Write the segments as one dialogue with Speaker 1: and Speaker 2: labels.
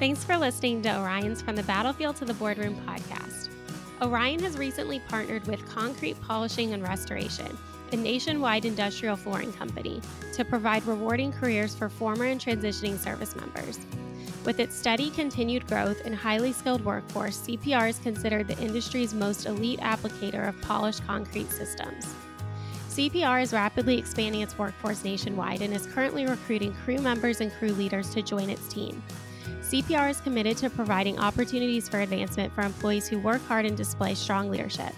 Speaker 1: Thanks for listening to Orion's From the Battlefield to the Boardroom podcast. Orion has recently partnered with Concrete Polishing and Restoration, a nationwide industrial flooring company, to provide rewarding careers for former and transitioning service members. With its steady continued growth and highly skilled workforce, CPR is considered the industry's most elite applicator of polished concrete systems. CPR is rapidly expanding its workforce nationwide and is currently recruiting crew members and crew leaders to join its team. CPR is committed to providing opportunities for advancement for employees who work hard and display strong leadership.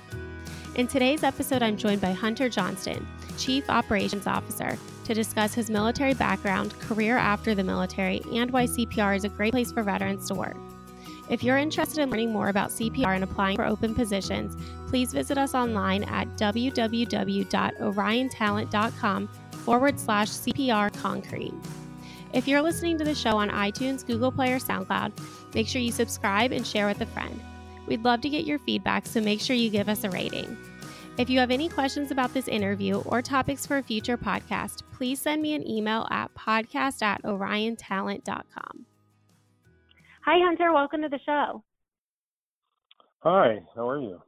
Speaker 1: In today's episode, I'm joined by Hunter Johnston, Chief Operations Officer, to discuss his military background, career after the military, and why CPR is a great place for veterans to work. If you're interested in learning more about CPR and applying for open positions, please visit us online at www.oriontalent.com forward slash CPR concrete. If you're listening to the show on iTunes, Google Play, or SoundCloud, make sure you subscribe and share with a friend. We'd love to get your feedback, so make sure you give us a rating. If you have any questions about this interview or topics for a future podcast, please send me an email at podcast at oriontalent.com. Hi, Hunter. Welcome to the show.
Speaker 2: Hi, how are you?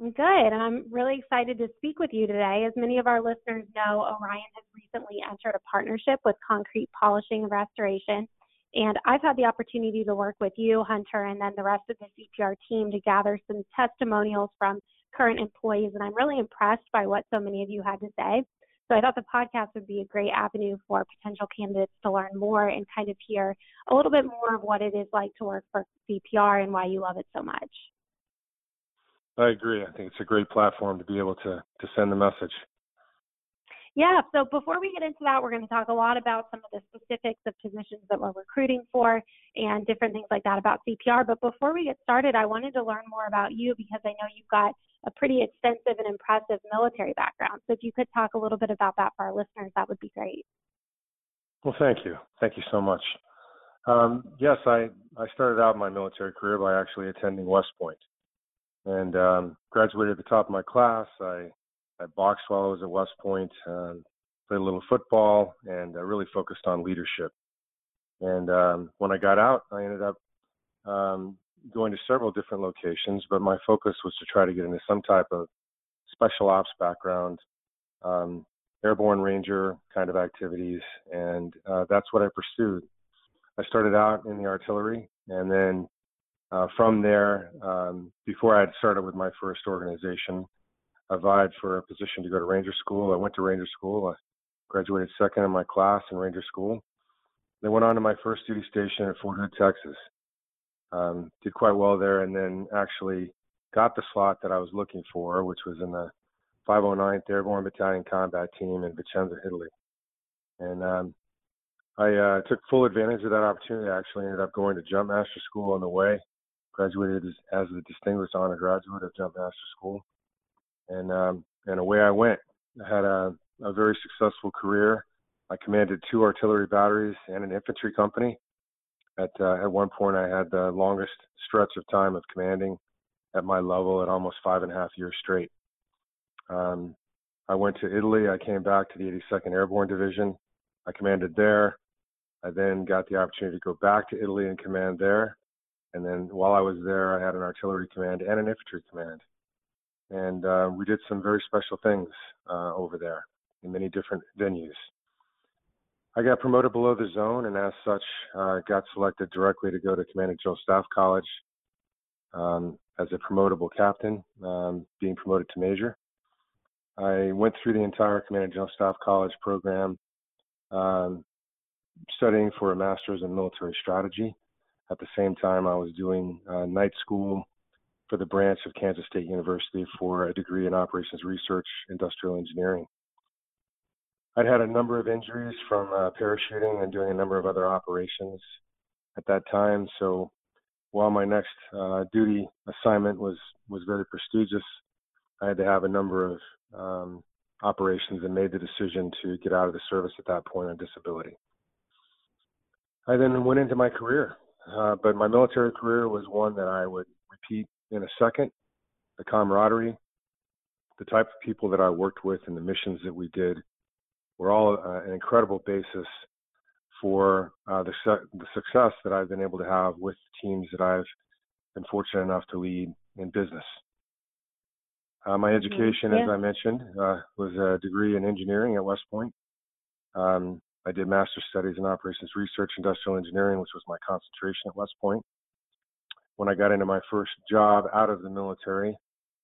Speaker 1: Good. I'm really excited to speak with you today. As many of our listeners know, Orion has recently entered a partnership with Concrete Polishing and Restoration. And I've had the opportunity to work with you, Hunter, and then the rest of the CPR team to gather some testimonials from current employees. And I'm really impressed by what so many of you had to say. So I thought the podcast would be a great avenue for potential candidates to learn more and kind of hear a little bit more of what it is like to work for CPR and why you love it so much.
Speaker 2: I agree. I think it's a great platform to be able to to send the message.
Speaker 1: Yeah, so before we get into that, we're going to talk a lot about some of the specifics of positions that we're recruiting for and different things like that about CPR. But before we get started, I wanted to learn more about you because I know you've got a pretty extensive and impressive military background. So if you could talk a little bit about that for our listeners, that would be great.
Speaker 2: Well, thank you. Thank you so much. Um, yes, I, I started out my military career by actually attending West Point and um, graduated at the top of my class. I, I boxed while I was at West Point, um, played a little football, and I really focused on leadership. And um, when I got out, I ended up um, going to several different locations, but my focus was to try to get into some type of special ops background, um, airborne ranger kind of activities, and uh, that's what I pursued. I started out in the artillery, and then uh, from there, um, before I had started with my first organization, I vied for a position to go to Ranger School. I went to Ranger School. I graduated second in my class in Ranger School. Then went on to my first duty station at Fort Hood, Texas. Um, did quite well there, and then actually got the slot that I was looking for, which was in the 509th Airborne Battalion Combat Team in Vicenza, Italy. And um, I uh, took full advantage of that opportunity. I actually ended up going to Jump Master School on the way graduated as, as a distinguished honor graduate of Jump Master School, and um, and away I went. I had a, a very successful career. I commanded two artillery batteries and an infantry company. At uh, at one point, I had the longest stretch of time of commanding at my level at almost five and a half years straight. Um, I went to Italy. I came back to the 82nd Airborne Division. I commanded there. I then got the opportunity to go back to Italy and command there. And then while I was there, I had an artillery command and an infantry command. And uh, we did some very special things uh, over there in many different venues. I got promoted below the zone, and as such, uh, got selected directly to go to Command and General Staff College um, as a promotable captain, um, being promoted to major. I went through the entire Command and General Staff College program, um, studying for a master's in military strategy. At the same time, I was doing uh, night school for the branch of Kansas State University for a degree in operations research, industrial engineering. I'd had a number of injuries from uh, parachuting and doing a number of other operations at that time. So while my next uh, duty assignment was was very prestigious, I had to have a number of um, operations and made the decision to get out of the service at that point on disability. I then went into my career uh, but my military career was one that I would repeat in a second. The camaraderie, the type of people that I worked with, and the missions that we did were all uh, an incredible basis for uh, the, su- the success that I've been able to have with teams that I've been fortunate enough to lead in business. Uh, my mm-hmm. education, yeah. as I mentioned, uh, was a degree in engineering at West Point. Um, I did master's studies in operations research, industrial engineering, which was my concentration at West Point. When I got into my first job out of the military,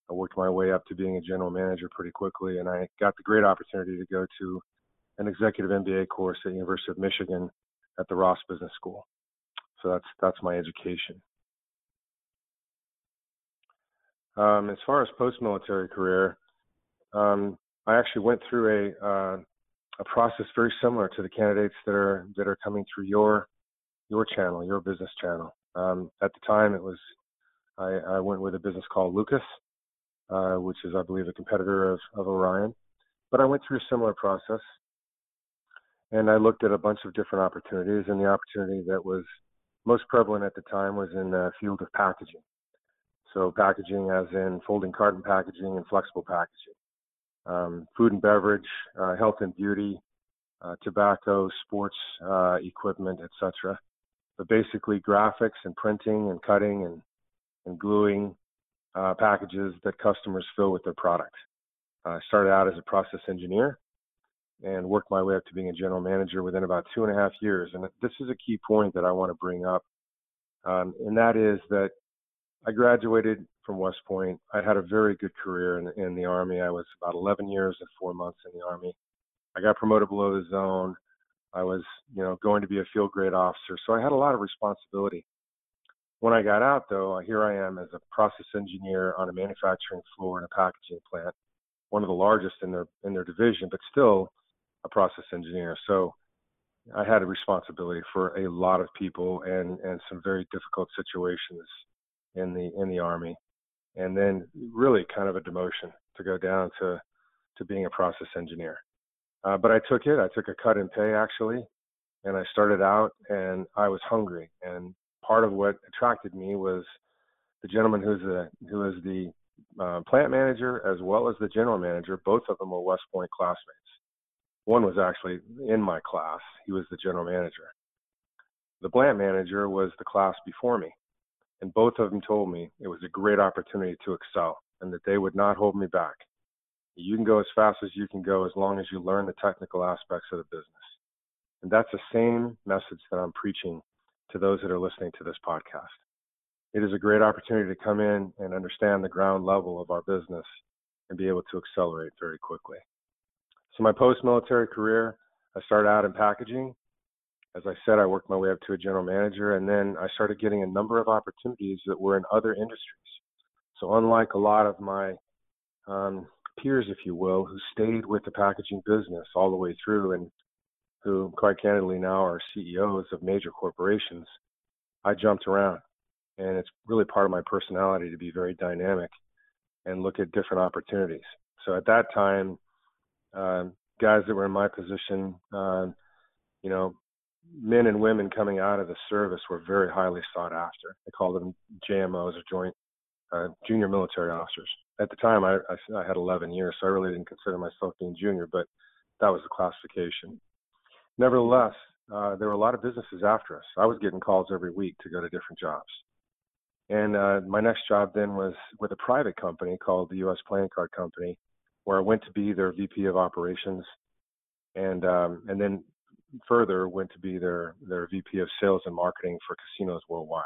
Speaker 2: I worked my way up to being a general manager pretty quickly, and I got the great opportunity to go to an executive MBA course at the University of Michigan at the Ross Business School. So that's that's my education. Um, as far as post-military career, um, I actually went through a uh, a process very similar to the candidates that are that are coming through your your channel, your business channel. Um, at the time, it was I, I, went with a business called Lucas, uh, which is I believe a competitor of, of Orion. But I went through a similar process, and I looked at a bunch of different opportunities. And the opportunity that was most prevalent at the time was in the field of packaging. So packaging, as in folding carton packaging and flexible packaging um, food and beverage, uh, health and beauty, uh, tobacco, sports uh, equipment, etc. But basically, graphics and printing and cutting and, and gluing uh, packages that customers fill with their product. I started out as a process engineer and worked my way up to being a general manager within about two and a half years. And this is a key point that I want to bring up, um, and that is that I graduated from West Point. I had a very good career in, in the Army. I was about 11 years and four months in the Army. I got promoted below the zone. I was, you know, going to be a field grade officer, so I had a lot of responsibility. When I got out, though, uh, here I am as a process engineer on a manufacturing floor in a packaging plant, one of the largest in their in their division, but still a process engineer. So I had a responsibility for a lot of people and and some very difficult situations in the in the army and then really kind of a demotion to go down to to being a process engineer. Uh, but I took it. I took a cut in pay actually, and I started out and I was hungry. And part of what attracted me was the gentleman who's the who is the uh, plant manager as well as the general manager. Both of them were West Point classmates. One was actually in my class. He was the general manager. The plant manager was the class before me. And both of them told me it was a great opportunity to excel and that they would not hold me back. You can go as fast as you can go as long as you learn the technical aspects of the business. And that's the same message that I'm preaching to those that are listening to this podcast. It is a great opportunity to come in and understand the ground level of our business and be able to accelerate very quickly. So, my post military career, I started out in packaging as I said, I worked my way up to a general manager, and then I started getting a number of opportunities that were in other industries. So, unlike a lot of my um, peers, if you will, who stayed with the packaging business all the way through and who, quite candidly, now are CEOs of major corporations, I jumped around. And it's really part of my personality to be very dynamic and look at different opportunities. So, at that time, uh, guys that were in my position, uh, you know, men and women coming out of the service were very highly sought after. They called them JMOs or joint uh, junior military officers. At the time, I, I, I had 11 years, so I really didn't consider myself being junior, but that was the classification. Nevertheless, uh, there were a lot of businesses after us. I was getting calls every week to go to different jobs. And uh, my next job then was with a private company called the U.S. Playing Card Company, where I went to be their VP of operations, and um, and then further went to be their their VP of sales and marketing for casinos worldwide.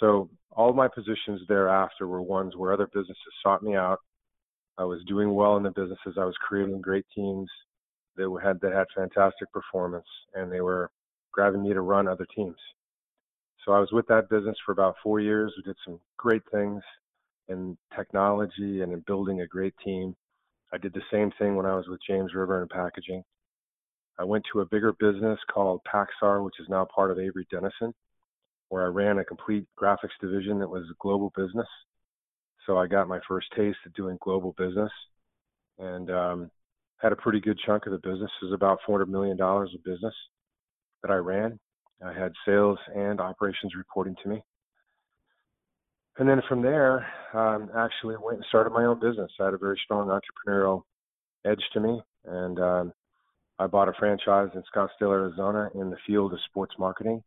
Speaker 2: So all my positions thereafter were ones where other businesses sought me out. I was doing well in the businesses. I was creating great teams that had that had fantastic performance, and they were grabbing me to run other teams. So I was with that business for about four years. We did some great things in technology and in building a great team. I did the same thing when I was with James River and packaging. I went to a bigger business called Paxar, which is now part of Avery Dennison, where I ran a complete graphics division that was a global business. So I got my first taste of doing global business and um, had a pretty good chunk of the business. It was about $400 million of business that I ran. I had sales and operations reporting to me. And then from there, um, actually went and started my own business. I had a very strong entrepreneurial edge to me, and um, I bought a franchise in Scottsdale, Arizona, in the field of sports marketing,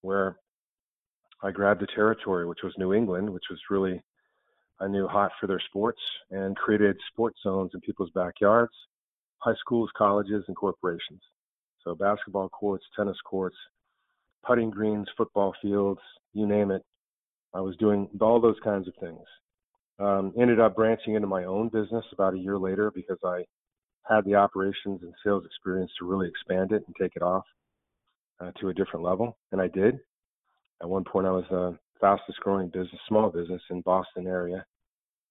Speaker 2: where I grabbed the territory, which was New England, which was really I knew hot for their sports, and created sports zones in people's backyards, high schools, colleges, and corporations. So basketball courts, tennis courts, putting greens, football fields, you name it. I was doing all those kinds of things. Um, ended up branching into my own business about a year later because I had the operations and sales experience to really expand it and take it off uh, to a different level, and I did. At one point, I was the fastest growing business, small business in Boston area.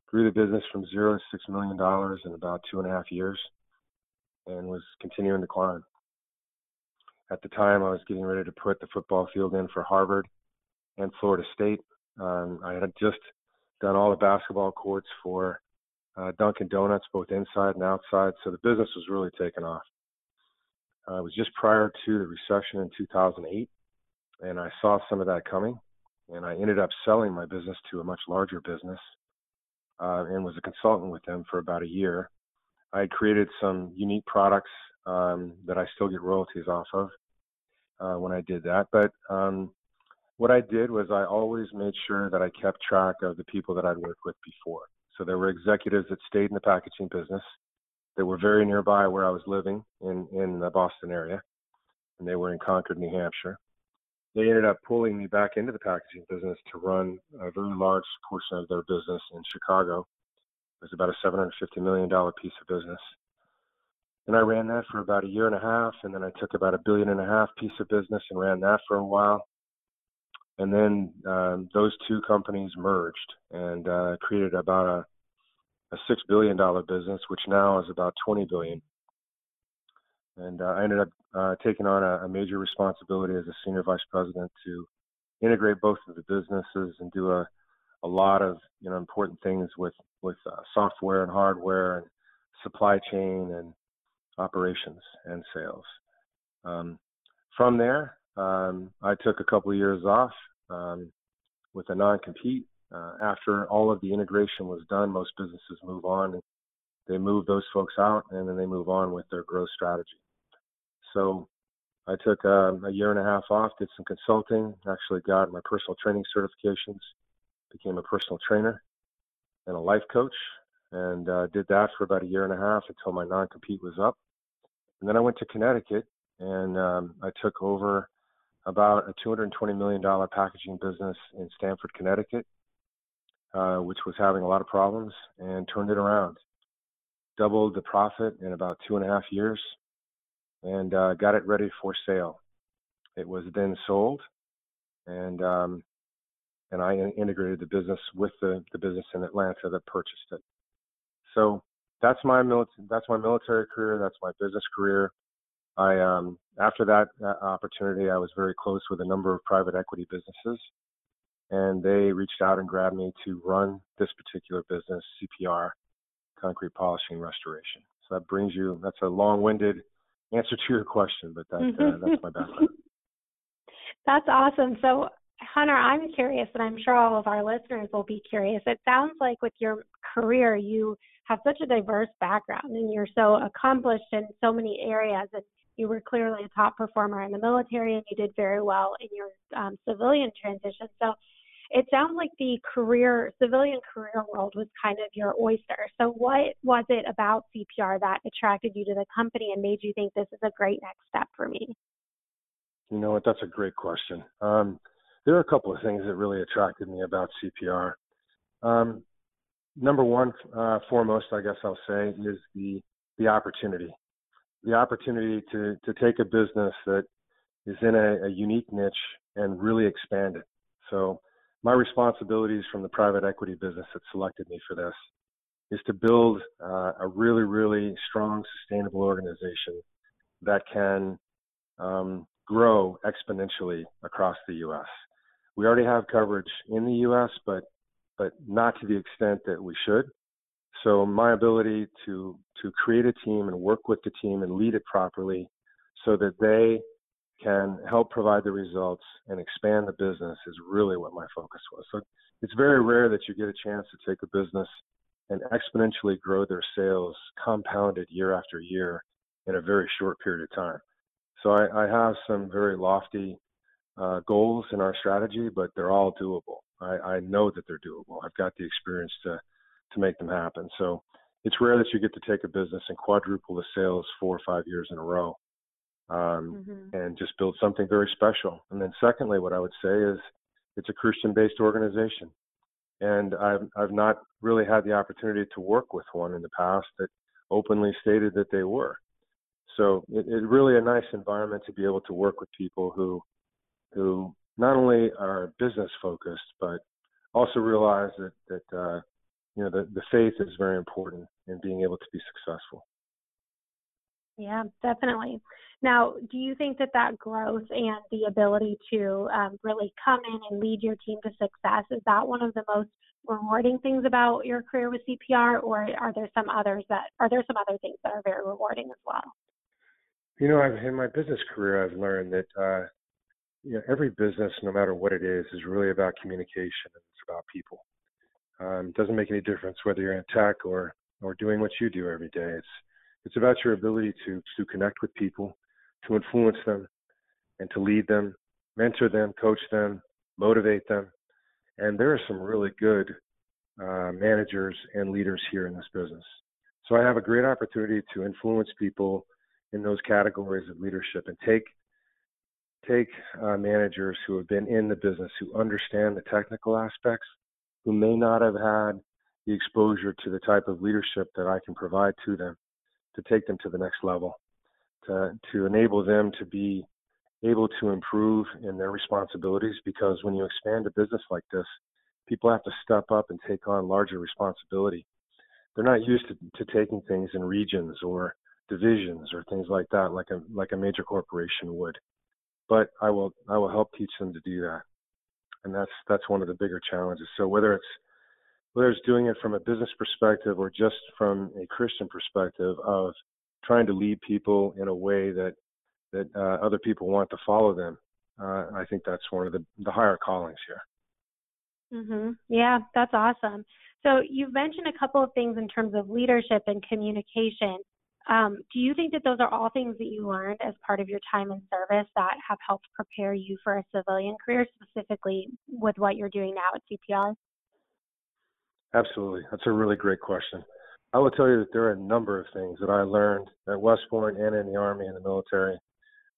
Speaker 2: Grew the business from zero to six million dollars in about two and a half years, and was continuing to climb. At the time, I was getting ready to put the football field in for Harvard and Florida State. Um, I had just done all the basketball courts for uh, Dunkin' Donuts, both inside and outside. So the business was really taking off. Uh, it was just prior to the recession in 2008, and I saw some of that coming. And I ended up selling my business to a much larger business uh, and was a consultant with them for about a year. I had created some unique products um, that I still get royalties off of uh, when I did that. But um, what I did was I always made sure that I kept track of the people that I'd worked with before. So there were executives that stayed in the packaging business that were very nearby where I was living in in the Boston area, and they were in Concord, New Hampshire. They ended up pulling me back into the packaging business to run a very large portion of their business in Chicago. It was about a 750 million dollar piece of business, and I ran that for about a year and a half, and then I took about a billion and a half piece of business and ran that for a while. And then um, those two companies merged and uh, created about a a six billion dollar business, which now is about 20 billion. And uh, I ended up uh, taking on a, a, major responsibility as a senior vice president to integrate both of the businesses and do a, a lot of you know important things with with uh, software and hardware and supply chain and operations and sales. Um, from there, um, I took a couple of years off um, with a non-compete uh, after all of the integration was done, most businesses move on. And they move those folks out, and then they move on with their growth strategy. So I took um, a year and a half off, did some consulting, actually got my personal training certifications, became a personal trainer and a life coach, and uh, did that for about a year and a half until my non-compete was up. And then I went to Connecticut, and um, I took over about a $220 million packaging business in Stamford, Connecticut, uh, which was having a lot of problems, and turned it around. Doubled the profit in about two and a half years, and uh, got it ready for sale. It was then sold, and um, and I integrated the business with the, the business in Atlanta that purchased it. So that's my military that's my military career. That's my business career. I um, after that uh, opportunity, I was very close with a number of private equity businesses and they reached out and grabbed me to run this particular business, CPR, concrete polishing restoration. So that brings you. That's a long-winded answer to your question, but that uh, that's my background.
Speaker 1: That's awesome. So Hunter, I'm curious, and I'm sure all of our listeners will be curious. It sounds like with your career, you have such a diverse background, and you're so accomplished in so many areas. And you were clearly a top performer in the military, and you did very well in your um, civilian transition. So it sounds like the career civilian career world was kind of your oyster. So what was it about CPR that attracted you to the company and made you think this is a great next step for me?
Speaker 2: You know what? That's a great question. Um, there are a couple of things that really attracted me about CPR. Um, number one, uh, foremost, I guess I'll say, is the the opportunity. The opportunity to to take a business that is in a, a unique niche and really expand it. So my responsibilities from the private equity business that selected me for this is to build uh, a really, really strong, sustainable organization that can um, grow exponentially across the U.S. We already have coverage in the U.S., but but not to the extent that we should. So my ability to to create a team and work with the team and lead it properly, so that they can help provide the results and expand the business is really what my focus was. So it's very rare that you get a chance to take a business and exponentially grow their sales compounded year after year in a very short period of time. So I, I have some very lofty uh, goals in our strategy, but they're all doable. I, I know that they're doable. I've got the experience to to make them happen. So it's rare that you get to take a business and quadruple the sales four or five years in a row, um, mm-hmm. and just build something very special. And then secondly, what I would say is it's a Christian-based organization, and I've I've not really had the opportunity to work with one in the past that openly stated that they were. So it, it really a nice environment to be able to work with people who who not only are business focused but also realize that that uh, you know the, the faith is very important in being able to be successful.
Speaker 1: Yeah, definitely. Now, do you think that that growth and the ability to um, really come in and lead your team to success is that one of the most rewarding things about your career with CPR, or are there some others that are there some other things that are very rewarding as well?
Speaker 2: You know, I've, in my business career, I've learned that uh, you know every business, no matter what it is, is really about communication and it's about people. Um, it doesn't make any difference whether you're in tech or or doing what you do every day. It's it's about your ability to to connect with people, to influence them, and to lead them, mentor them, coach them, motivate them. And there are some really good uh, managers and leaders here in this business. So I have a great opportunity to influence people in those categories of leadership and take take uh, managers who have been in the business, who understand the technical aspects, who may not have had the exposure to the type of leadership that I can provide to them, to take them to the next level, to to enable them to be able to improve in their responsibilities. Because when you expand a business like this, people have to step up and take on larger responsibility. They're not used to, to taking things in regions or divisions or things like that, like a like a major corporation would. But I will I will help teach them to do that, and that's that's one of the bigger challenges. So whether it's whether it's doing it from a business perspective or just from a Christian perspective of trying to lead people in a way that that uh, other people want to follow them, uh, I think that's one of the the higher callings here.
Speaker 1: Mhm. Yeah, that's awesome. So you've mentioned a couple of things in terms of leadership and communication. Um, do you think that those are all things that you learned as part of your time in service that have helped prepare you for a civilian career, specifically with what you're doing now at CPR?
Speaker 2: Absolutely. That's a really great question. I will tell you that there are a number of things that I learned at West Point and in the Army and the military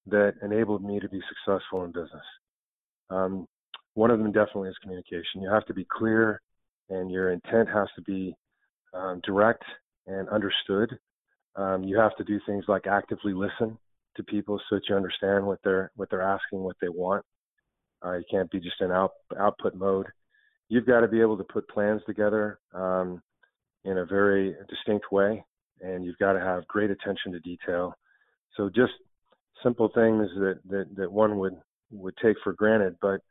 Speaker 2: that enabled me to be successful in business. Um, one of them definitely is communication. You have to be clear, and your intent has to be um, direct and understood um, you have to do things like actively listen to people so that you understand what they're what they're asking, what they want. Uh, you can't be just in out, output mode. You've got to be able to put plans together um, in a very distinct way, and you've got to have great attention to detail. So just simple things that, that, that one would would take for granted, but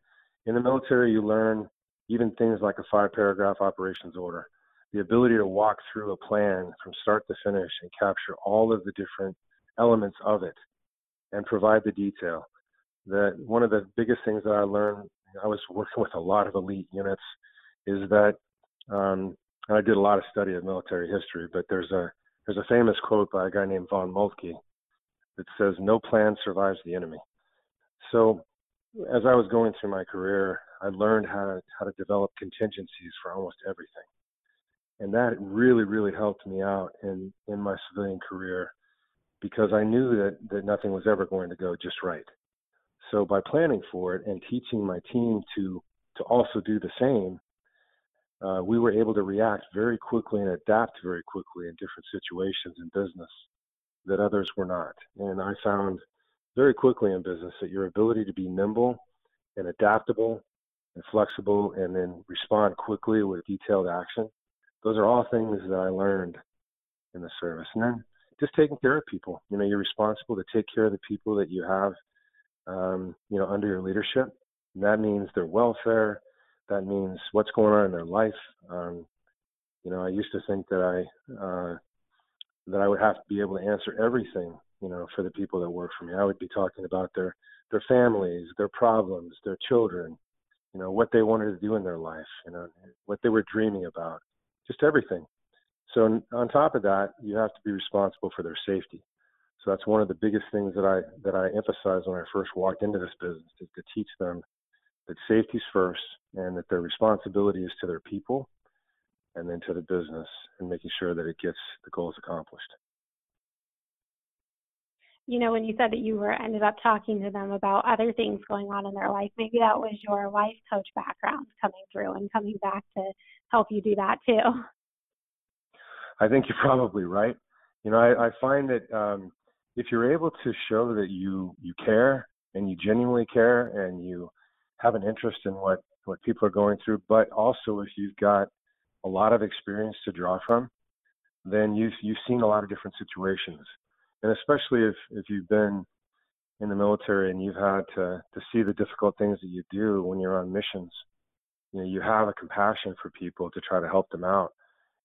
Speaker 2: in the military you learn even things like a five paragraph operations order the ability to walk through a plan from start to finish and capture all of the different elements of it and provide the detail. That one of the biggest things that I learned, I was working with a lot of elite units, is that um, I did a lot of study of military history, but there's a there's a famous quote by a guy named von Moltke that says, "No plan survives the enemy." So, as I was going through my career, I learned how to how to develop contingencies for almost everything and that really really helped me out in in my civilian career because I knew that that nothing was ever going to go just right. So by planning for it and teaching my team to to also do the same, uh, we were able to react very quickly and adapt very quickly in different situations in business that others were not. And I found very quickly in business that your ability to be nimble and adaptable and flexible and then respond quickly with detailed action those are all things that I learned in the service. And then just taking care of people. You know, you're responsible to take care of the people that you have, um, you know, under your leadership. And that means their welfare. That means what's going on in their life. Um, you know, I used to think that I uh, that I would have to be able to answer everything, you know, for the people that work for me. I would be talking about their their families, their problems, their children, you know, what they wanted to do in their life, you know, what they were dreaming about just everything. So on top of that, you have to be responsible for their safety. So that's one of the biggest things that I that I emphasized when I first walked into this business is to teach them that safety's first and that their responsibility is to their people and then to the business and making sure that it gets the goals accomplished.
Speaker 1: You know, when you said that you were ended up talking to them about other things going on in their life, maybe that was your life coach background coming through and coming back to help you do that too.
Speaker 2: I think you're probably right. You know, I, I find that um, if you're able to show that you you care and you genuinely care and you have an interest in what what people are going through, but also if you've got a lot of experience to draw from, then you've you've seen a lot of different situations, and especially if if you've been in the military and you've had to to see the difficult things that you do when you're on missions, you know you have a compassion for people to try to help them out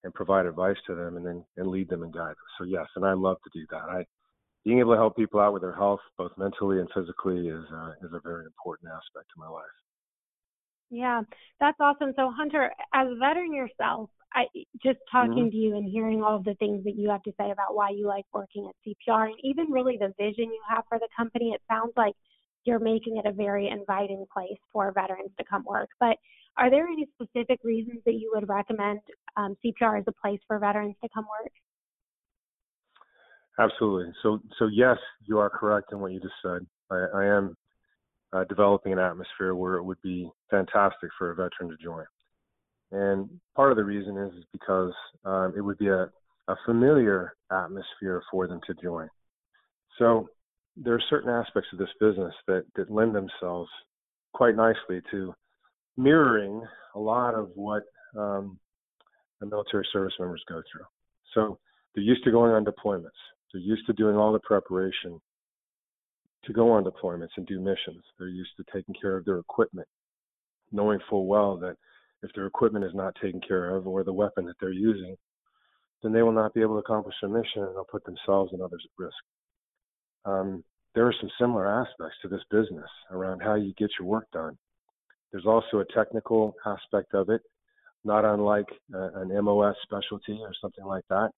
Speaker 2: and provide advice to them and then and lead them and guide them. So yes, and I love to do that. I being able to help people out with their health, both mentally and physically, is uh, is a very important aspect of my life.
Speaker 1: Yeah, that's awesome. So Hunter, as a veteran yourself, I just talking mm-hmm. to you and hearing all of the things that you have to say about why you like working at CPR and even really the vision you have for the company, it sounds like you're making it a very inviting place for veterans to come work. But are there any specific reasons that you would recommend um, CPR as a place for veterans to come work?
Speaker 2: Absolutely. So, so yes, you are correct in what you just said. I, I am uh, developing an atmosphere where it would be fantastic for a veteran to join. And part of the reason is, is because um, it would be a, a familiar atmosphere for them to join. So there are certain aspects of this business that, that lend themselves quite nicely to mirroring a lot of what um, military service members go through. So they're used to going on deployments. They're used to doing all the preparation to go on deployments and do missions. They're used to taking care of their equipment, knowing full well that if their equipment is not taken care of or the weapon that they're using, then they will not be able to accomplish their mission and they'll put themselves and others at risk. Um, there are some similar aspects to this business around how you get your work done. There's also a technical aspect of it, not unlike uh, an MOS specialty or something like that.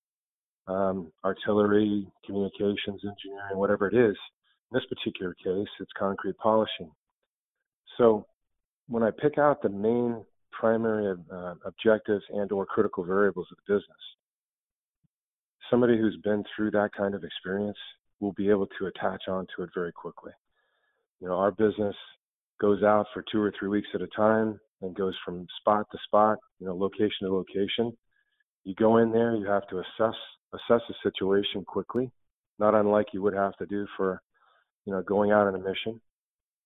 Speaker 2: Um, artillery, communications, engineering, whatever it is. In this particular case, it's concrete polishing. So when I pick out the main primary uh, objectives and or critical variables of the business, somebody who's been through that kind of experience will be able to attach onto it very quickly. You know, our business goes out for two or three weeks at a time and goes from spot to spot, you know, location to location. You go in there, you have to assess assess the situation quickly, not unlike you would have to do for, you know, going out on a mission.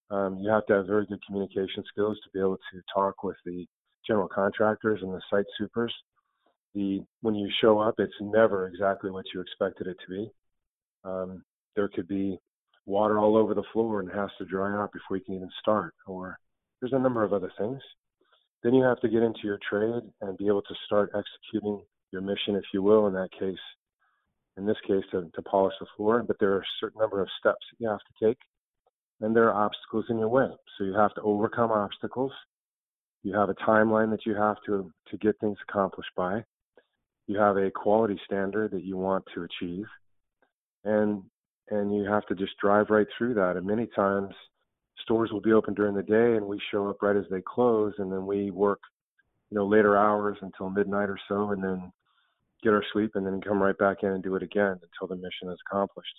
Speaker 2: Um, you have to have very good communication skills to be able to talk with the general contractors and the site supers. The when you show up, it's never exactly what you expected it to be. Um, there could be water all over the floor and has to dry out before you can even start, or there's a number of other things. Then you have to get into your trade and be able to start executing your mission, if you will, in that case, in this case, to, to polish the floor. But there are a certain number of steps that you have to take, and there are obstacles in your way. So you have to overcome obstacles. You have a timeline that you have to to get things accomplished by. You have a quality standard that you want to achieve, and and you have to just drive right through that. And many times, stores will be open during the day, and we show up right as they close, and then we work, you know, later hours until midnight or so, and then get our sleep, and then come right back in and do it again until the mission is accomplished.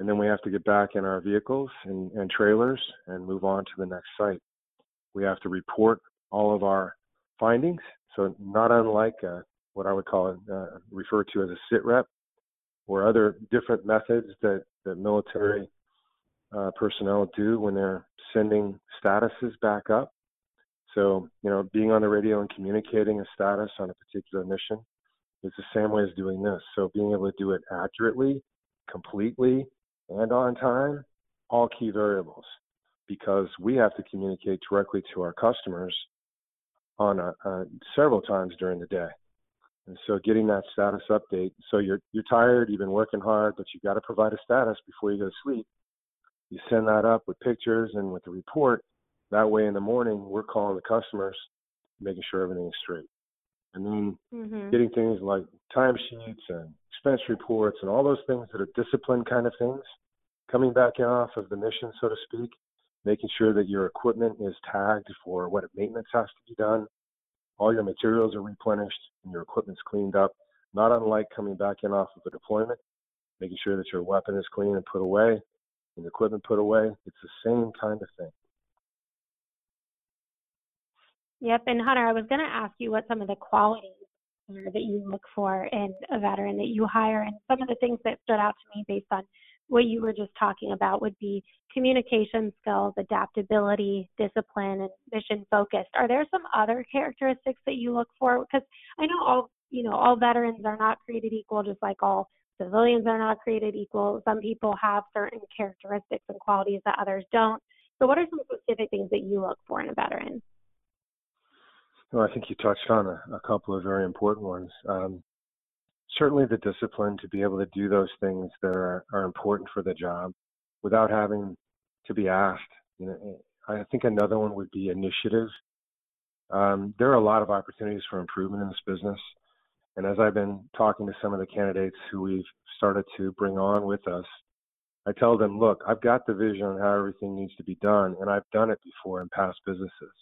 Speaker 2: And then we have to get back in our vehicles and, and trailers and move on to the next site. We have to report all of our findings. So not unlike uh, what I would call it, uh, refer to as a sit rep, or other different methods that, that military uh, personnel do when they're sending statuses back up. So, you know, being on the radio and communicating a status on a particular mission is the same way as doing this. So, being able to do it accurately, completely, and on time, all key variables, because we have to communicate directly to our customers on a, uh, several times during the day. And so getting that status update. So you're you're tired, you've been working hard, but you've got to provide a status before you go to sleep. You send that up with pictures and with the report. That way in the morning we're calling the customers, making sure everything is straight. And then mm-hmm. getting things like timesheets and expense reports, and all those things that are discipline kind of things, coming back in off of the mission, so to speak, making sure that your equipment is tagged for what maintenance has to be done, all your materials are replenished, and your equipment's cleaned up, not unlike coming back in off of a deployment, making sure that your weapon is clean and put away, and the equipment put away. It's the same kind of thing.
Speaker 1: Yep. And Hunter, I was going to ask you what some of the qualities are that you look for in a veteran that you hire. And some of the things that stood out to me based on what you were just talking about would be communication skills, adaptability, discipline, and mission focused. Are there some other characteristics that you look for? Because I know all you know all veterans are not created equal, just like all civilians are not created equal. Some people have certain characteristics and qualities that others don't. So, what are some specific things that you look for in a veteran?
Speaker 2: I think you touched on a, a couple of very important ones. Um, certainly, the discipline to be able to do those things that are, are important for the job without having to be asked. You know, I think another one would be initiative. Um, there are a lot of opportunities for improvement in this business. And as I've been talking to some of the candidates who we've started to bring on with us, I tell them, look, I've got the vision on how everything needs to be done, and I've done it before in past businesses,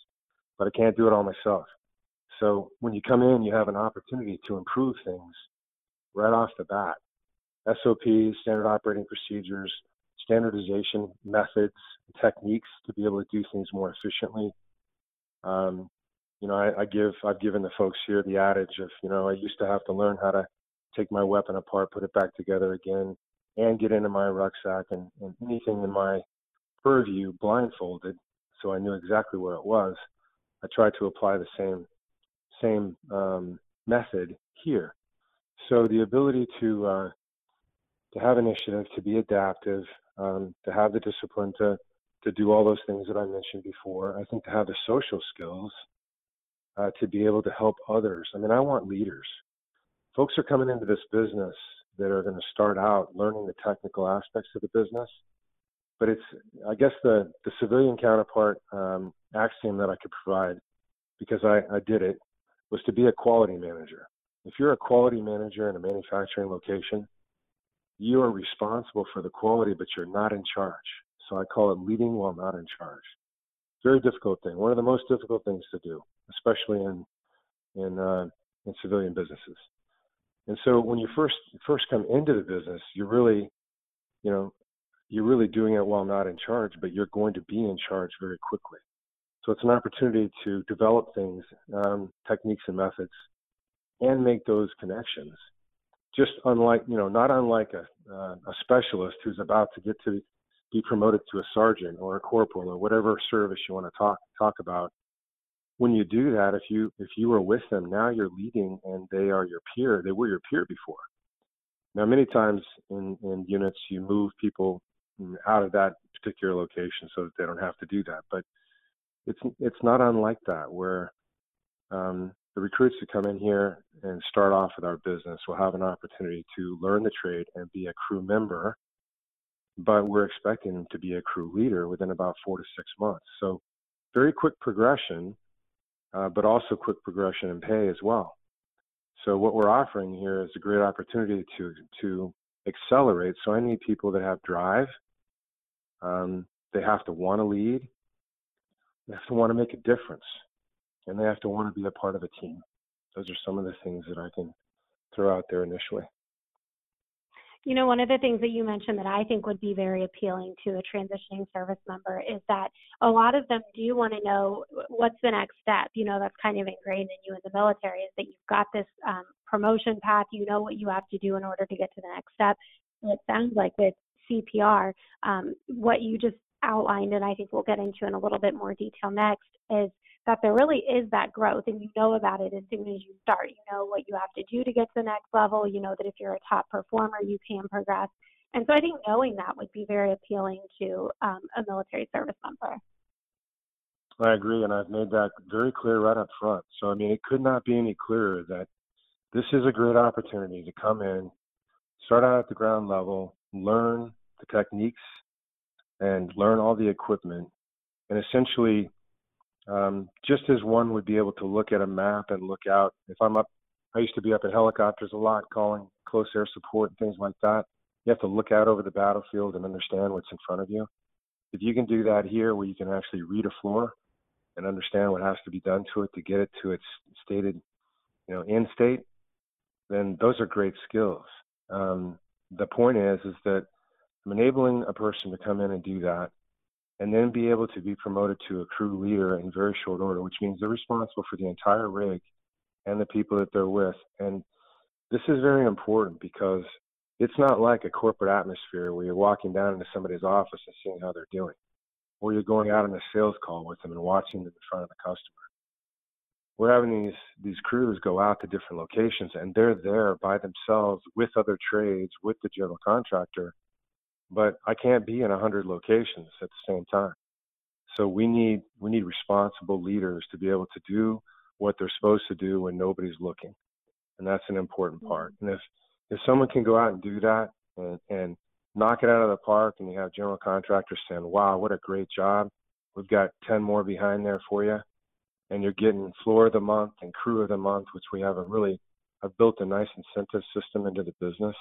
Speaker 2: but I can't do it all myself. So when you come in, you have an opportunity to improve things right off the bat. SOPs, standard operating procedures, standardization methods, techniques to be able to do things more efficiently. Um, you know, I, I give I've given the folks here the adage of, you know, I used to have to learn how to take my weapon apart, put it back together again, and get into my rucksack and, and anything in my purview blindfolded, so I knew exactly where it was. I tried to apply the same same um, method here. So the ability to uh, to have initiative, to be adaptive, um, to have the discipline to to do all those things that I mentioned before. I think to have the social skills uh, to be able to help others. I mean, I want leaders. Folks are coming into this business that are going to start out learning the technical aspects of the business. But it's, I guess, the, the civilian counterpart um, axiom that I could provide, because I, I did it, was to be a quality manager. If you're a quality manager in a manufacturing location, you are responsible for the quality, but you're not in charge. So I call it leading while not in charge. Very difficult thing. One of the most difficult things to do, especially in in uh, in civilian businesses. And so when you first first come into the business, you're really, you know, you're really doing it while not in charge, but you're going to be in charge very quickly. So it's an opportunity to develop things, um, techniques and methods, and make those connections. Just unlike, you know, not unlike a, uh, a specialist who's about to get to be promoted to a sergeant or a corporal or whatever service you want to talk talk about when you do that, if you if you are with them now, you're leading and they are your peer. They were your peer before. Now, many times in in units, you move people out of that particular location so that they don't have to do that. But it's it's not unlike that where um, the recruits who come in here and start off with our business will have an opportunity to learn the trade and be a crew member. But we're expecting them to be a crew leader within about four to six months. So very quick progression uh, but also quick progression in pay as well. So what we're offering here is a great opportunity to to accelerate. So I need people that have drive. Um, they have to want to lead. They have to want to make a difference, and they have to want to be a part of a team. Those are some of the things that I can throw out there initially.
Speaker 1: You know, one of the things that you mentioned that I think would be very appealing to a transitioning service member is that a lot of them do want to know what's the next step. You know, that's kind of ingrained in you in the military is that you've got this um, promotion path, you know what you have to do in order to get to the next step. And it sounds like with CPR, um, what you just outlined, and I think we'll get into in a little bit more detail next, is that there really is that growth and you know about it as soon as you start. You know what you have to do to get to the next level. You know that if you're a top performer, you can progress. And so I think knowing that would be very appealing to um, a military service member.
Speaker 2: I agree, and I've made that very clear right up front. So, I mean, it could not be any clearer that this is a great opportunity to come in, start out at the ground level, learn the techniques, and learn all the equipment, and essentially um, just as one would be able to look at a map and look out, if I'm up I used to be up in helicopters a lot, calling close air support and things like that. You have to look out over the battlefield and understand what's in front of you. If you can do that here, where you can actually read a floor and understand what has to be done to it to get it to its stated, you know, end state, then those are great skills. Um, the point is, is that I'm enabling a person to come in and do that, and then be able to be promoted to a crew leader in very short order, which means they're responsible for the entire rig and the people that they're with. And this is very important because it's not like a corporate atmosphere where you're walking down into somebody's office and seeing how they're doing, or you're going out on a sales call with them and watching them in front of the customer. We're having these these crews go out to different locations and they're there by themselves with other trades, with the general contractor, but I can't be in a hundred locations at the same time. So we need we need responsible leaders to be able to do what they're supposed to do when nobody's looking, and that's an important part. Mm-hmm. And if if someone can go out and do that and, and knock it out of the park, and you have general contractors saying, "Wow, what a great job! We've got ten more behind there for you," and you're getting floor of the month and crew of the month, which we have a really I've built a nice incentive system into the business.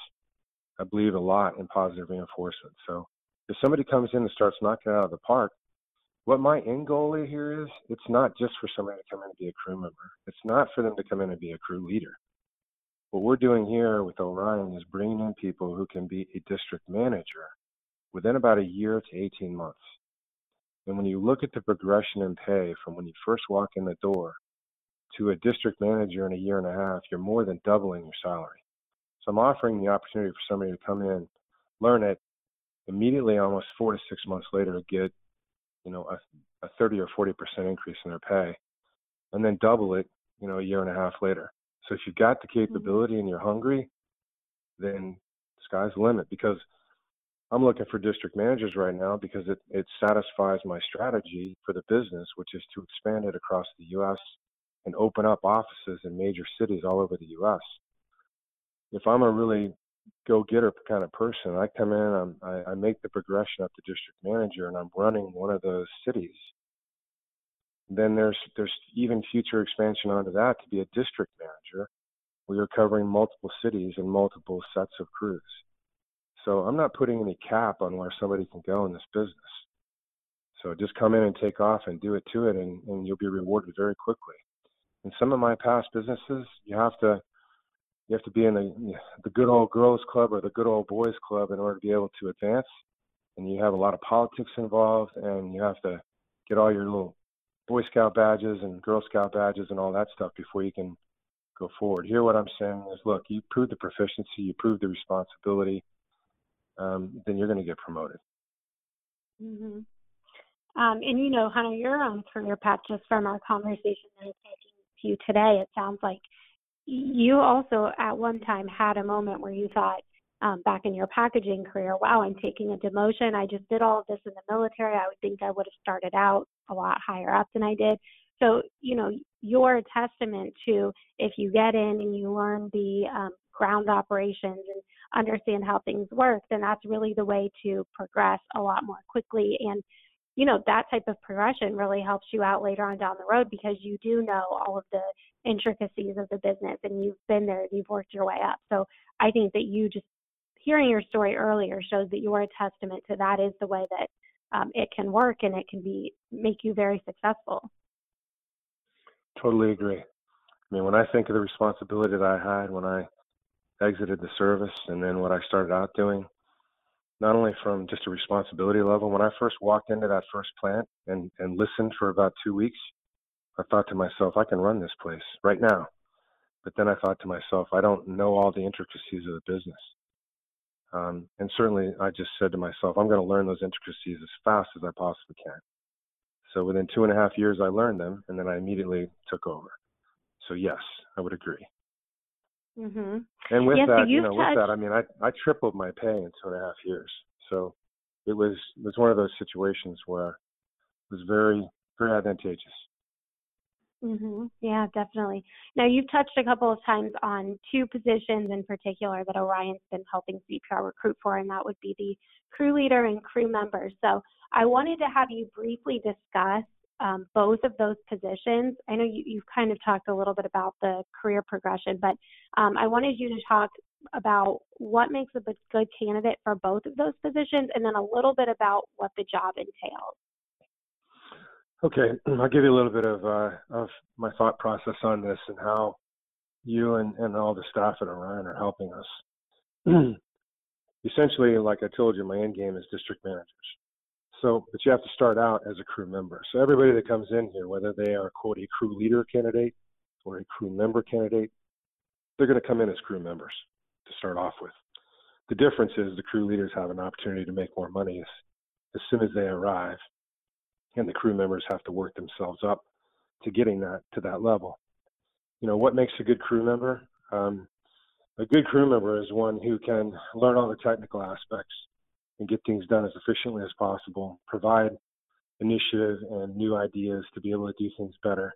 Speaker 2: I believe a lot in positive reinforcement. So if somebody comes in and starts knocking out of the park, what my end goal here is, it's not just for somebody to come in and be a crew member. It's not for them to come in and be a crew leader. What we're doing here with Orion is bringing in people who can be a district manager within about a year to 18 months. And when you look at the progression in pay from when you first walk in the door to a district manager in a year and a half, you're more than doubling your salary. So I'm offering the opportunity for somebody to come in, learn it, immediately almost four to six months later get you know, a, a 30 or 40% increase in their pay and then double it, you know, a year and a half later. So if you've got the mm-hmm. capability and you're hungry, then sky's the limit because I'm looking for district managers right now because it, it satisfies my strategy for the business, which is to expand it across the U.S. and open up offices in major cities all over the U.S. If I'm a really go getter kind of person. I come in, I'm, I, I make the progression up to district manager, and I'm running one of those cities. Then there's there's even future expansion onto that to be a district manager, where you're covering multiple cities and multiple sets of crews. So I'm not putting any cap on where somebody can go in this business. So just come in and take off and do it to it, and, and you'll be rewarded very quickly. In some of my past businesses, you have to you have to be in the the good old girls club or the good old boys club in order to be able to advance. And you have a lot of politics involved and you have to get all your little boy scout badges and girl scout badges and all that stuff before you can go forward. Here what i'm saying is look you prove the proficiency you prove the responsibility um, then you're going to get promoted.
Speaker 1: Mm-hmm. um, and you know hunter your own career path just from our conversation that i'm talking to you today it sounds like you also at one time had a moment where you thought um, back in your packaging career, wow, I'm taking a demotion. I just did all of this in the military. I would think I would have started out a lot higher up than I did. So, you know, you're a testament to if you get in and you learn the um, ground operations and understand how things work, then that's really the way to progress a lot more quickly. And, you know, that type of progression really helps you out later on down the road because you do know all of the intricacies of the business and you've been there, and you've worked your way up. So I think that you just hearing your story earlier shows that you're a testament to that is the way that um, it can work and it can be make you very successful.
Speaker 2: Totally agree. I mean, when I think of the responsibility that I had when I exited the service and then what I started out doing, not only from just a responsibility level, when I first walked into that first plant and, and listened for about two weeks, I thought to myself, I can run this place right now. But then I thought to myself, I don't know all the intricacies of the business. Um, and certainly, I just said to myself, I'm going to learn those intricacies as fast as I possibly can. So within two and a half years, I learned them, and then I immediately took over. So yes, I would agree.
Speaker 1: Mm-hmm.
Speaker 2: And with that,
Speaker 1: so
Speaker 2: you know,
Speaker 1: touched...
Speaker 2: with that, I mean, I I tripled my pay in two and a half years. So it was it was one of those situations where it was very very advantageous.
Speaker 1: Mm-hmm. Yeah, definitely. Now, you've touched a couple of times on two positions in particular that Orion's been helping CPR recruit for, and that would be the crew leader and crew member. So, I wanted to have you briefly discuss um, both of those positions. I know you, you've kind of talked a little bit about the career progression, but um, I wanted you to talk about what makes a good candidate for both of those positions and then a little bit about what the job entails.
Speaker 2: Okay, I'll give you a little bit of uh, of my thought process on this and how you and, and all the staff at Orion are helping us. Essentially, like I told you, my end game is district managers. So, but you have to start out as a crew member. So everybody that comes in here, whether they are quote a crew leader candidate or a crew member candidate, they're going to come in as crew members to start off with. The difference is the crew leaders have an opportunity to make more money as, as soon as they arrive, and the crew members have to work themselves up to getting that to that level. You know what makes a good crew member? Um, a good crew member is one who can learn all the technical aspects and get things done as efficiently as possible, provide initiative and new ideas to be able to do things better,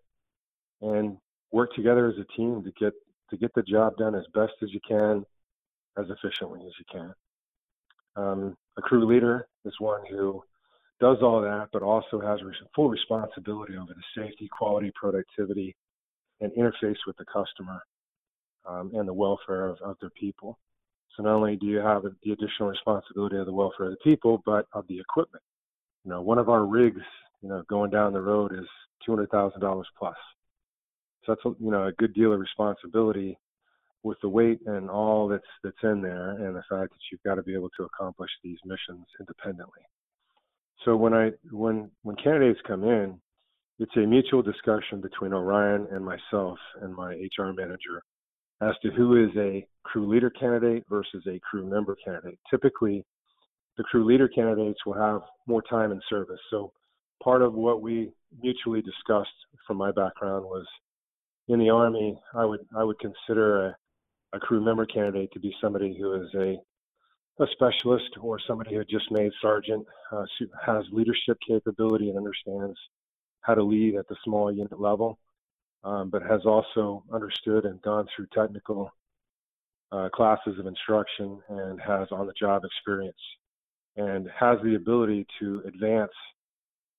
Speaker 2: and work together as a team to get to get the job done as best as you can, as efficiently as you can. Um, a crew leader is one who does all that, but also has full responsibility over the safety, quality, productivity, and interface with the customer um, and the welfare of, of their people. So not only do you have the additional responsibility of the welfare of the people, but of the equipment. You know, one of our rigs, you know, going down the road is two hundred thousand dollars plus. So that's a, you know a good deal of responsibility with the weight and all that's that's in there, and the fact that you've got to be able to accomplish these missions independently. So when I when when candidates come in, it's a mutual discussion between Orion and myself and my HR manager as to who is a crew leader candidate versus a crew member candidate. Typically, the crew leader candidates will have more time in service. So, part of what we mutually discussed from my background was in the Army, I would I would consider a, a crew member candidate to be somebody who is a a specialist or somebody who just made sergeant, uh, has leadership capability and understands how to lead at the small unit level um, but has also understood and gone through technical uh, classes of instruction and has on the job experience and has the ability to advance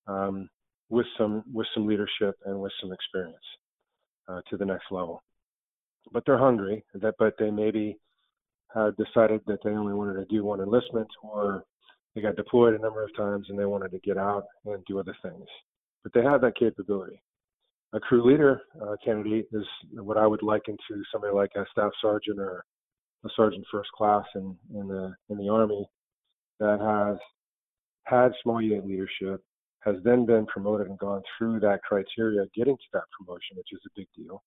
Speaker 2: um, with some with some leadership and with some experience uh, to the next level. But they're hungry. That but they maybe had decided that they only wanted to do one enlistment or they got deployed a number of times and they wanted to get out and do other things. But they have that capability a crew leader uh, candidate is what I would liken to somebody like a staff sergeant or a sergeant first class in in the in the army that has had small unit leadership, has then been promoted and gone through that criteria, getting to that promotion, which is a big deal.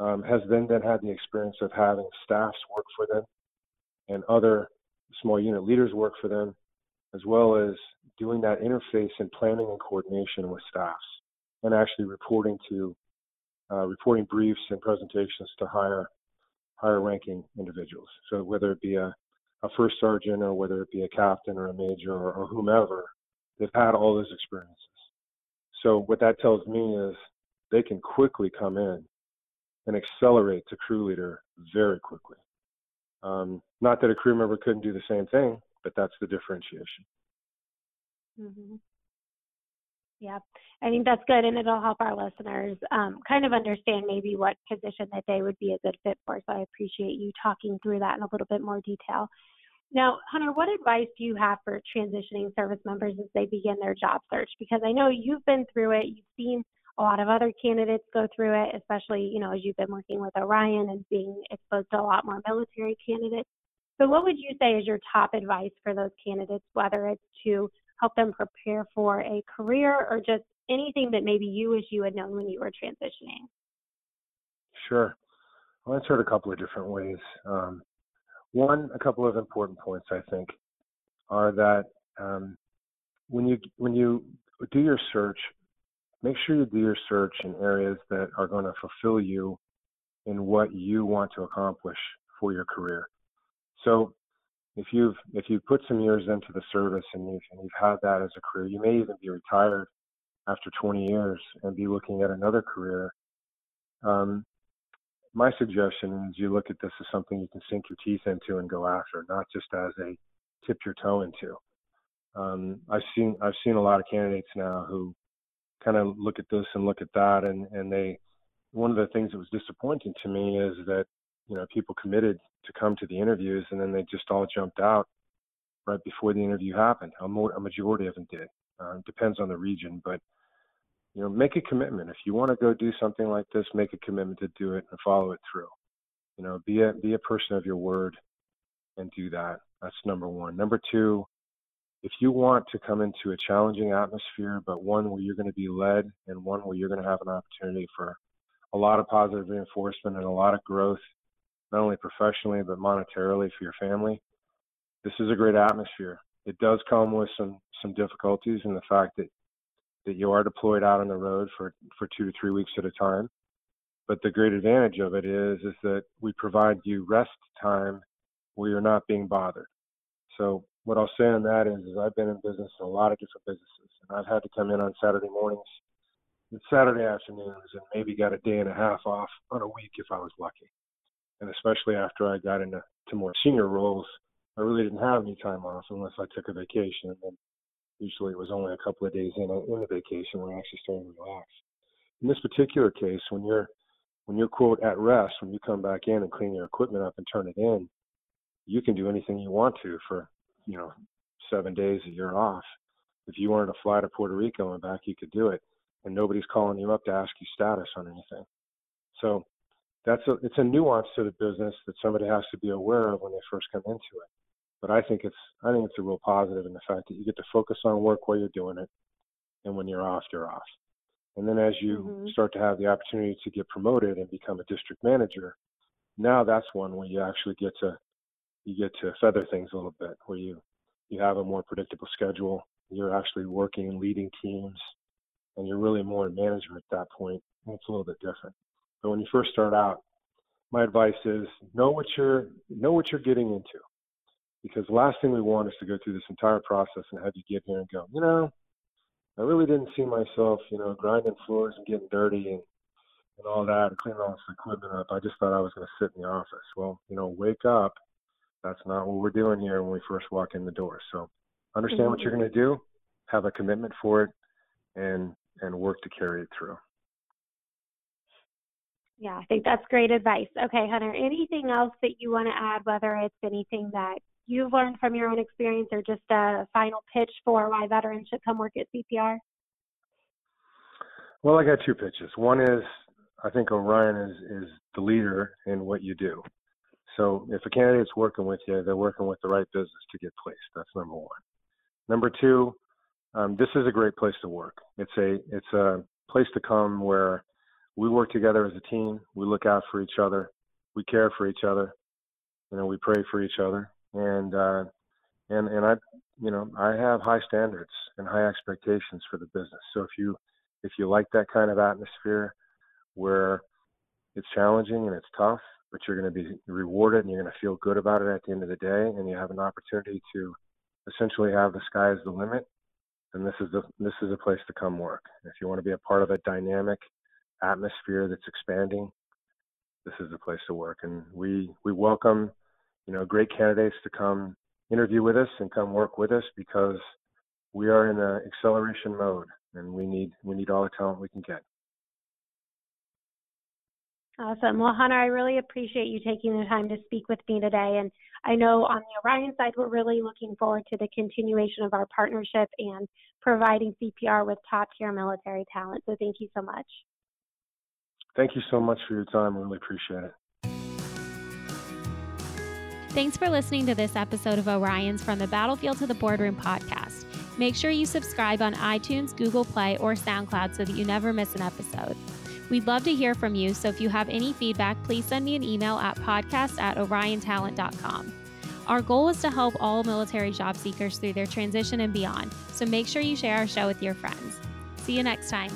Speaker 2: Um, has then then had the experience of having staffs work for them and other small unit leaders work for them, as well as doing that interface and planning and coordination with staffs and actually reporting to uh, reporting briefs and presentations to higher higher ranking individuals. So whether it be a, a first sergeant or whether it be a captain or a major or, or whomever, they've had all those experiences. So what that tells me is they can quickly come in and accelerate to crew leader very quickly. Um, not that a crew member couldn't do the same thing, but that's the differentiation.
Speaker 1: Mm-hmm. Yeah, I think that's good, and it'll help our listeners um, kind of understand maybe what position that they would be a good fit for. So I appreciate you talking through that in a little bit more detail. Now, Hunter, what advice do you have for transitioning service members as they begin their job search? Because I know you've been through it, you've seen a lot of other candidates go through it, especially you know as you've been working with Orion and being exposed to a lot more military candidates. So, what would you say is your top advice for those candidates, whether it's to help them prepare for a career or just anything that maybe you wish you had known when you were transitioning?
Speaker 2: Sure. I'll answer it a couple of different ways. Um, one, a couple of important points I think are that um, when you when you do your search, make sure you do your search in areas that are going to fulfill you in what you want to accomplish for your career. So if you've if you've put some years into the service and you've, and you've had that as a career, you may even be retired after 20 years and be looking at another career. Um, my suggestion is you look at this as something you can sink your teeth into and go after, not just as a tip your toe into. Um, I've seen I've seen a lot of candidates now who kind of look at this and look at that, and and they one of the things that was disappointing to me is that you know people committed to come to the interviews and then they just all jumped out right before the interview happened. A, more, a majority of them did. Uh, depends on the region, but you know, make a commitment. If you want to go do something like this, make a commitment to do it and follow it through. You know, be a be a person of your word and do that. That's number one. Number two, if you want to come into a challenging atmosphere, but one where you're going to be led and one where you're going to have an opportunity for a lot of positive reinforcement and a lot of growth, not only professionally but monetarily for your family, this is a great atmosphere. It does come with some some difficulties in the fact that that you are deployed out on the road for for two to three weeks at a time. But the great advantage of it is is that we provide you rest time where you're not being bothered. So what I'll say on that is, is I've been in business in a lot of different businesses, and I've had to come in on Saturday mornings and Saturday afternoons, and maybe got a day and a half off on a week if I was lucky. And especially after I got into to more senior roles, I really didn't have any time off unless I took a vacation. And usually it was only a couple of days in in the vacation when I actually started to relax. In this particular case, when you're when you're quote at rest, when you come back in and clean your equipment up and turn it in, you can do anything you want to for you know seven days a year off. If you wanted to fly to Puerto Rico and back, you could do it, and nobody's calling you up to ask you status on anything. So that's a it's a nuance to the business that somebody has to be aware of when they first come into it. But I think it's I think it's a real positive in the fact that you get to focus on work while you're doing it, and when you're off, you're off. And then as you mm-hmm. start to have the opportunity to get promoted and become a district manager, now that's one where you actually get to you get to feather things a little bit, where you you have a more predictable schedule. You're actually working and leading teams, and you're really more in management at that point. It's a little bit different. But when you first start out, my advice is know what you're know what you're getting into because the last thing we want is to go through this entire process and have you get here and go, you know, I really didn't see myself, you know, grinding floors and getting dirty and and all that and cleaning all this equipment up. I just thought I was going to sit in the office. Well, you know, wake up. That's not what we're doing here when we first walk in the door. So understand mm-hmm. what you're going to do, have a commitment for it, and and work to carry it through.
Speaker 1: Yeah, I think that's great advice. Okay, Hunter, anything else that you want to add, whether it's anything that you've learned from your own experience or just a final pitch for why veterans should come work at CPR?
Speaker 2: Well, I got two pitches. One is I think Orion is, is the leader in what you do. So if a candidate's working with you, they're working with the right business to get placed. That's number one. Number two, um, this is a great place to work. It's a it's a place to come where we work together as a team. We look out for each other. We care for each other. You know, we pray for each other, and uh, and and I you know I have high standards and high expectations for the business. So if you if you like that kind of atmosphere where it's challenging and it's tough, but you're going to be rewarded and you're going to feel good about it at the end of the day, and you have an opportunity to essentially have the sky is the limit, then this is the this is a place to come work. If you want to be a part of a dynamic atmosphere that's expanding, this is the place to work. And we we welcome you know, great candidates to come interview with us and come work with us because we are in an acceleration mode and we need we need all the talent we can get.
Speaker 1: Awesome. Well, Hunter, I really appreciate you taking the time to speak with me today. And I know on the Orion side, we're really looking forward to the continuation of our partnership and providing CPR with top tier military talent. So thank you so much.
Speaker 2: Thank you so much for your time. I really appreciate it.
Speaker 1: Thanks for listening to this episode of Orion's From the Battlefield to the Boardroom podcast. Make sure you subscribe on iTunes, Google Play, or SoundCloud so that you never miss an episode. We'd love to hear from you, so if you have any feedback, please send me an email at podcast at oriontalent.com. Our goal is to help all military job seekers through their transition and beyond, so make sure you share our show with your friends. See you next time.